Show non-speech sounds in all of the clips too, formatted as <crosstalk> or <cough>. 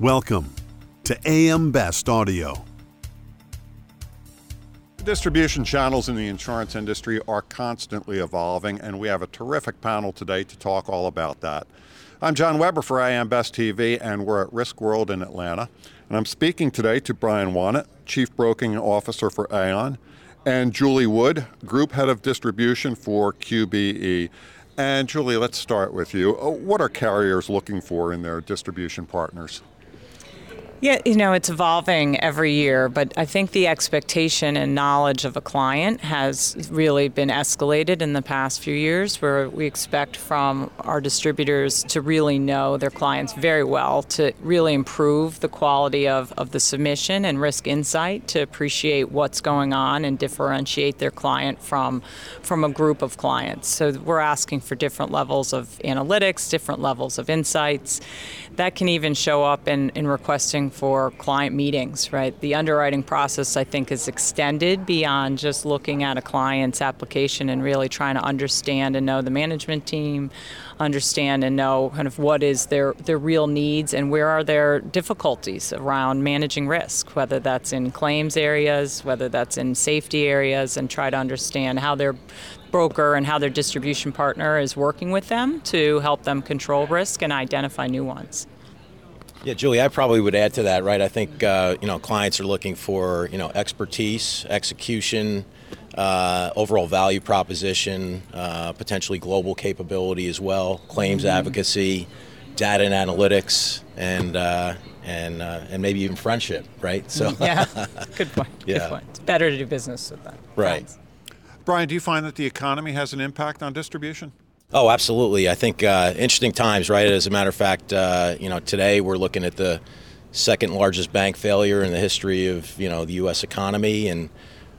Welcome to AM Best Audio. Distribution channels in the insurance industry are constantly evolving, and we have a terrific panel today to talk all about that. I'm John Weber for AM Best TV, and we're at Riskworld in Atlanta. And I'm speaking today to Brian Wanat, Chief Broking Officer for Aon, and Julie Wood, Group Head of Distribution for QBE. And Julie, let's start with you. Uh, What are carriers looking for in their distribution partners? Yeah, you know, it's evolving every year, but I think the expectation and knowledge of a client has really been escalated in the past few years, where we expect from our distributors to really know their clients very well, to really improve the quality of, of the submission and risk insight, to appreciate what's going on and differentiate their client from, from a group of clients. So we're asking for different levels of analytics, different levels of insights. That can even show up in, in requesting for client meetings, right? The underwriting process, I think, is extended beyond just looking at a client's application and really trying to understand and know the management team, understand and know kind of what is their, their real needs and where are their difficulties around managing risk, whether that's in claims areas, whether that's in safety areas, and try to understand how their broker and how their distribution partner is working with them to help them control risk and identify new ones. Yeah, Julie, I probably would add to that, right? I think uh, you know clients are looking for you know expertise, execution, uh, overall value proposition, uh, potentially global capability as well, claims advocacy, data and analytics, and uh, and uh, and maybe even friendship, right? So Yeah, good point. <laughs> Yeah. Good point. It's better to do business with them. Right. Friends. Brian, do you find that the economy has an impact on distribution? Oh, absolutely. I think uh, interesting times, right? As a matter of fact, uh, you know, today we're looking at the second largest bank failure in the history of you know the U.S. economy, and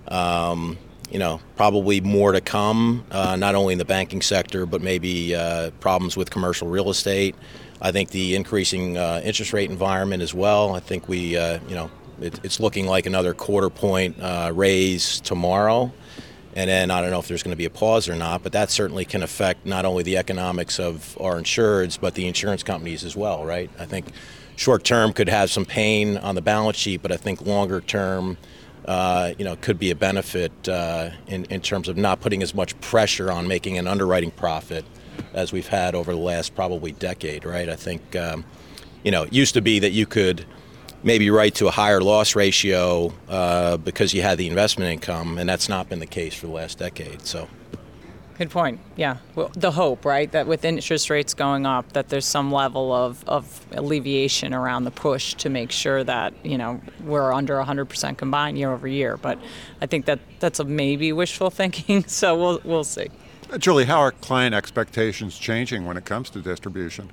um, you know probably more to come. Uh, not only in the banking sector, but maybe uh, problems with commercial real estate. I think the increasing uh, interest rate environment as well. I think we, uh, you know, it, it's looking like another quarter point raise tomorrow. And then I don't know if there's going to be a pause or not, but that certainly can affect not only the economics of our insureds, but the insurance companies as well, right? I think short term could have some pain on the balance sheet, but I think longer term, uh, you know, could be a benefit uh, in, in terms of not putting as much pressure on making an underwriting profit as we've had over the last probably decade, right? I think, um, you know, it used to be that you could maybe right to a higher loss ratio uh, because you had the investment income, and that's not been the case for the last decade. So, Good point. Yeah. Well, the hope, right, that with interest rates going up, that there's some level of, of alleviation around the push to make sure that, you know, we're under 100% combined year over year. But I think that that's a maybe wishful <laughs> thinking, so we'll, we'll see. Uh, Julie, how are client expectations changing when it comes to distribution?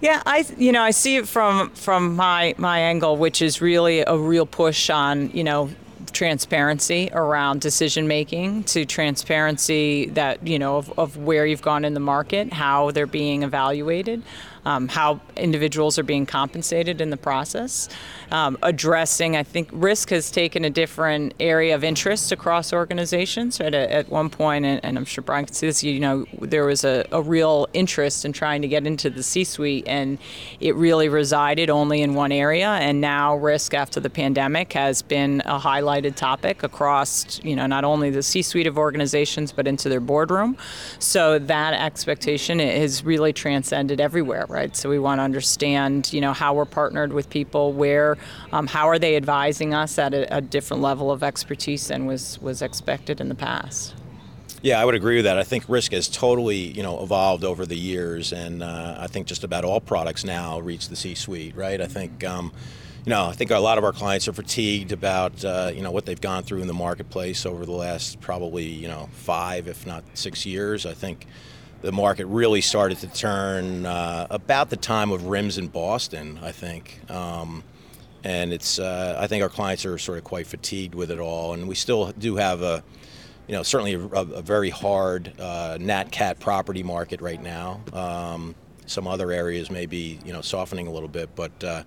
Yeah, I you know I see it from from my my angle, which is really a real push on you know transparency around decision making to transparency that you know of, of where you've gone in the market, how they're being evaluated. Um, how individuals are being compensated in the process. Um, addressing, I think, risk has taken a different area of interest across organizations. At, at one point, and, and I'm sure Brian can see this, you know, there was a, a real interest in trying to get into the C-suite, and it really resided only in one area. And now, risk after the pandemic has been a highlighted topic across, you know, not only the C-suite of organizations but into their boardroom. So that expectation has really transcended everywhere, right? So we want to understand, you know, how we're partnered with people, where, um, how are they advising us at a, a different level of expertise than was was expected in the past. yeah, I would agree with that. I think risk has totally, you know, evolved over the years, and uh, I think just about all products now reach the C-suite, right? I think. Um, you know, I think a lot of our clients are fatigued about uh, you know what they've gone through in the marketplace over the last probably you know five, if not six years. I think the market really started to turn uh, about the time of RIMS in Boston. I think, um, and it's uh, I think our clients are sort of quite fatigued with it all, and we still do have a you know certainly a, a very hard uh, nat cat property market right now. Um, some other areas may be you know softening a little bit, but uh,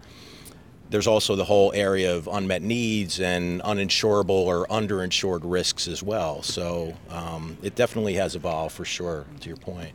there's also the whole area of unmet needs and uninsurable or underinsured risks as well. So um, it definitely has evolved for sure. To your point.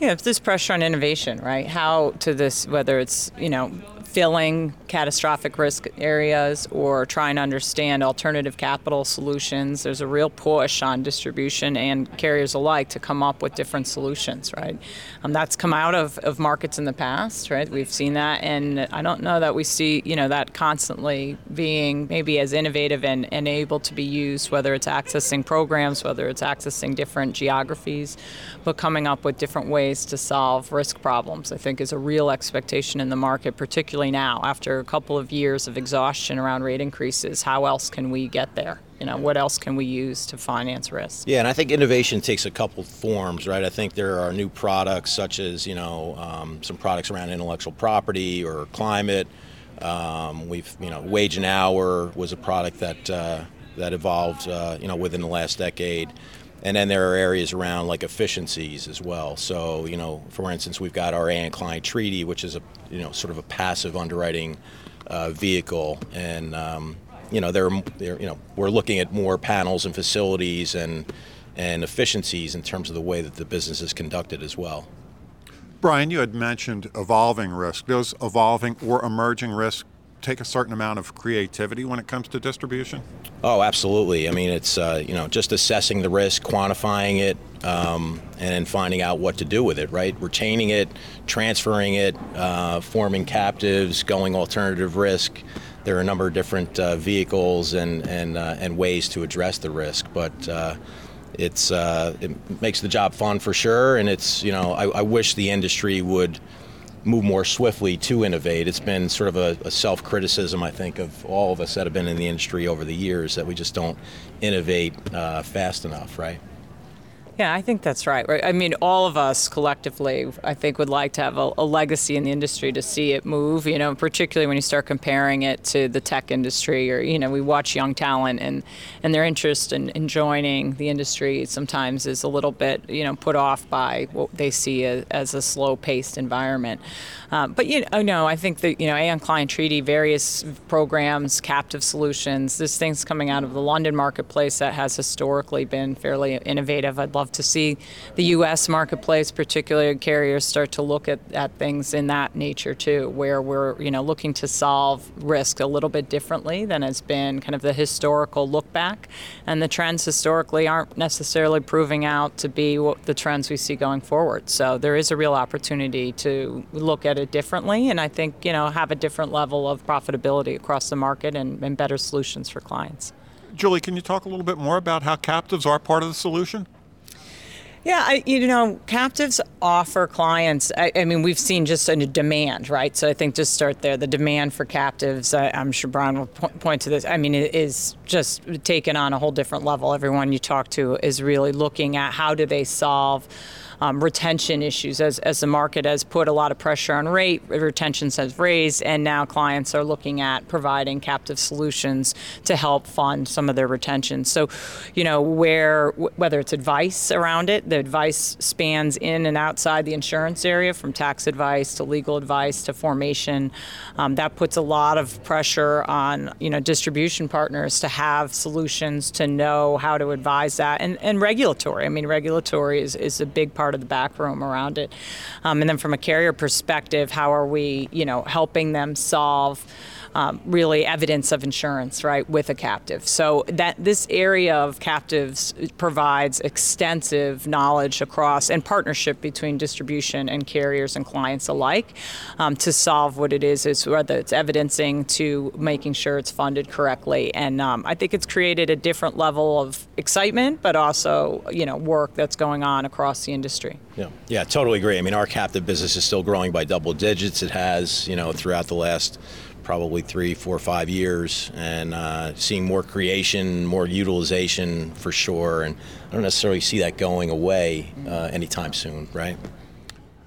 Yeah, if there's pressure on innovation, right? How to this, whether it's you know filling catastrophic risk areas or trying to understand alternative capital solutions. There's a real push on distribution and carriers alike to come up with different solutions, right? Um, that's come out of, of markets in the past, right? We've seen that, and I don't know that we see, you know, that constantly being maybe as innovative and, and able to be used, whether it's accessing programs, whether it's accessing different geographies, but coming up with different ways to solve risk problems, I think is a real expectation in the market, now after a couple of years of exhaustion around rate increases. How else can we get there? You know, what else can we use to finance risk? Yeah, and I think innovation takes a couple forms, right? I think there are new products such as you know um, some products around intellectual property or climate. Um, we've you know wage and hour was a product that uh, that evolved uh, you know within the last decade. And then there are areas around like efficiencies as well. So, you know, for instance, we've got our Aon Client Treaty, which is a, you know, sort of a passive underwriting uh, vehicle. And, um, you know, they're, they're, you know, we're looking at more panels and facilities and, and efficiencies in terms of the way that the business is conducted as well. Brian, you had mentioned evolving risk. Those evolving or emerging risks take a certain amount of creativity when it comes to distribution? Oh, absolutely. I mean, it's uh, you know just assessing the risk, quantifying it, um, and then finding out what to do with it. Right, retaining it, transferring it, uh, forming captives, going alternative risk. There are a number of different uh, vehicles and and uh, and ways to address the risk, but. Uh, it's uh, it makes the job fun for sure, and it's you know I, I wish the industry would move more swiftly to innovate. It's been sort of a, a self criticism, I think, of all of us that have been in the industry over the years that we just don't innovate uh, fast enough, right? Yeah, I think that's right. I mean, all of us collectively, I think, would like to have a, a, legacy in the industry to see it move. You know, particularly when you start comparing it to the tech industry, or you know, we watch young talent and and their interest in, in joining the industry sometimes is a little bit you know put off by what they see as, as a slow-paced environment. Um, but you know, no, I think that you know, Aon Client Treaty, various programs, captive solutions. There's things coming out of the London marketplace that has historically been fairly innovative. I'd love to see the U.S. marketplace, particularly carriers, start to look at, at things in that nature too, where we're you know looking to solve risk a little bit differently than has been kind of the historical look back, and the trends historically aren't necessarily proving out to be what the trends we see going forward. So there is a real opportunity to look at it differently, and I think you know have a different level of profitability across the market and, and better solutions for clients. Julie, can you talk a little bit more about how captives are part of the solution? Yeah, I, you know, captives offer clients. I, I, mean, we've seen just a demand, right? So I think just start there. The demand for captives, I, am sure Brian will po- point to this. I mean, it is just taken on a whole different level. Everyone you talk to is really looking at how do they solve um, retention issues as, as the market has put a lot of pressure on rate, retention has raised, and now clients are looking at providing captive solutions to help fund some of their retention. So, you know, where whether it's advice around it, the advice spans in and outside the insurance area, from tax advice to legal advice to formation. Um, that puts a lot of pressure on you know distribution partners to have solutions to know how to advise that, and and regulatory. I mean, regulatory is, is a big part part of the back room around it. Um, and then from a carrier perspective, how are we, you know, helping them solve um, really evidence of insurance, right, with a captive. So that this area of captives provides extensive knowledge across and partnership between distribution and carriers and clients alike um, to solve what it is, is whether it's evidencing to making sure it's funded correctly. And um, I think it's created a different level of excitement, but also, you know, work that's going on across the industry. Yeah, yeah, totally agree. I mean, our captive business is still growing by double digits. It has, you know, throughout the last probably three, four, five years, and uh, seeing more creation, more utilization for sure. And I don't necessarily see that going away uh, anytime soon, right?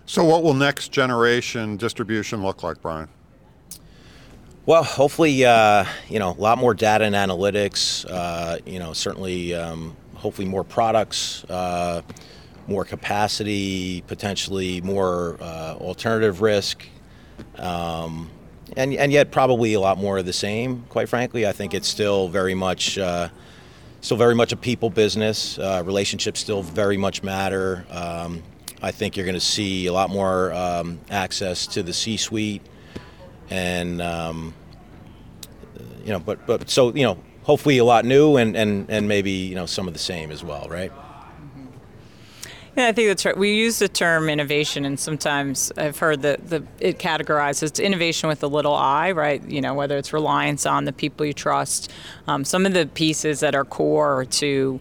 So, what will next generation distribution look like, Brian? Well, hopefully, uh, you know, a lot more data and analytics. Uh, you know, certainly, um, hopefully, more products, uh, more capacity, potentially more uh, alternative risk. Um, and and yet probably a lot more of the same. Quite frankly, I think it's still very much. Uh, still very much a people business. Uh, relationships still very much matter. Um, I think you're going to see a lot more um, access to the C-suite, and um, you know, but but so you know, hopefully a lot new and and and maybe you know some of the same as well, right? Yeah, I think that's right. We use the term innovation, and sometimes I've heard that the it categorizes innovation with a little i, right? You know, whether it's reliance on the people you trust, um, some of the pieces that are core to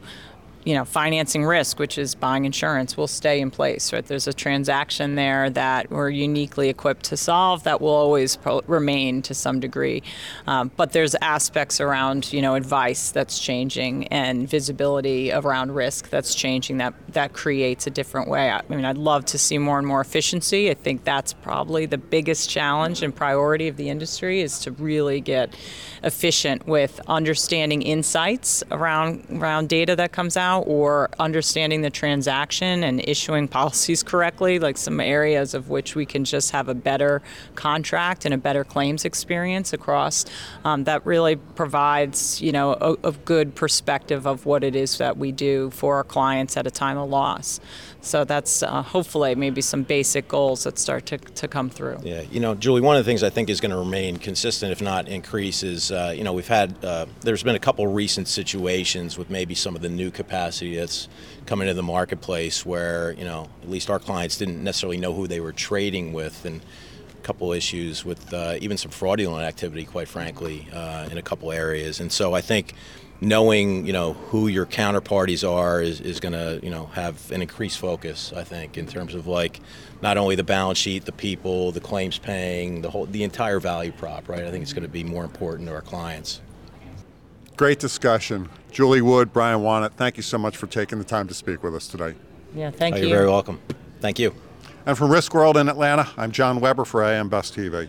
you know, financing risk, which is buying insurance, will stay in place. Right, there's a transaction there that we're uniquely equipped to solve that will always pro- remain to some degree. Um, but there's aspects around, you know, advice that's changing and visibility around risk that's changing. That that creates a different way. I mean, I'd love to see more and more efficiency. I think that's probably the biggest challenge and priority of the industry is to really get efficient with understanding insights around around data that comes out or understanding the transaction and issuing <laughs> policies correctly, like some areas of which we can just have a better contract and a better claims experience across. Um, that really provides, you know, a, a good perspective of what it is that we do for our clients at a time of loss. So that's uh, hopefully maybe some basic goals that start to, to come through. Yeah, you know, Julie, one of the things I think is going to remain consistent, if not increase, is uh, you know we've had uh, there's been a couple recent situations with maybe some of the new capacity that's coming into the marketplace where you know at least our clients didn't necessarily know who they were trading with and a couple issues with uh, even some fraudulent activity, quite frankly, uh, in a couple areas. And so I think knowing you know who your counterparties are is, is going to you know have an increased focus i think in terms of like not only the balance sheet the people the claims paying the whole the entire value prop right? I think it's going to be more important to our clients. Great discussion. Julie wood brian wanat thank you so much for taking the time to speak with us today. Yeah thank oh, you. you're very welcome. Thank you. And from risk world in atlanta i'm john weber for am best tv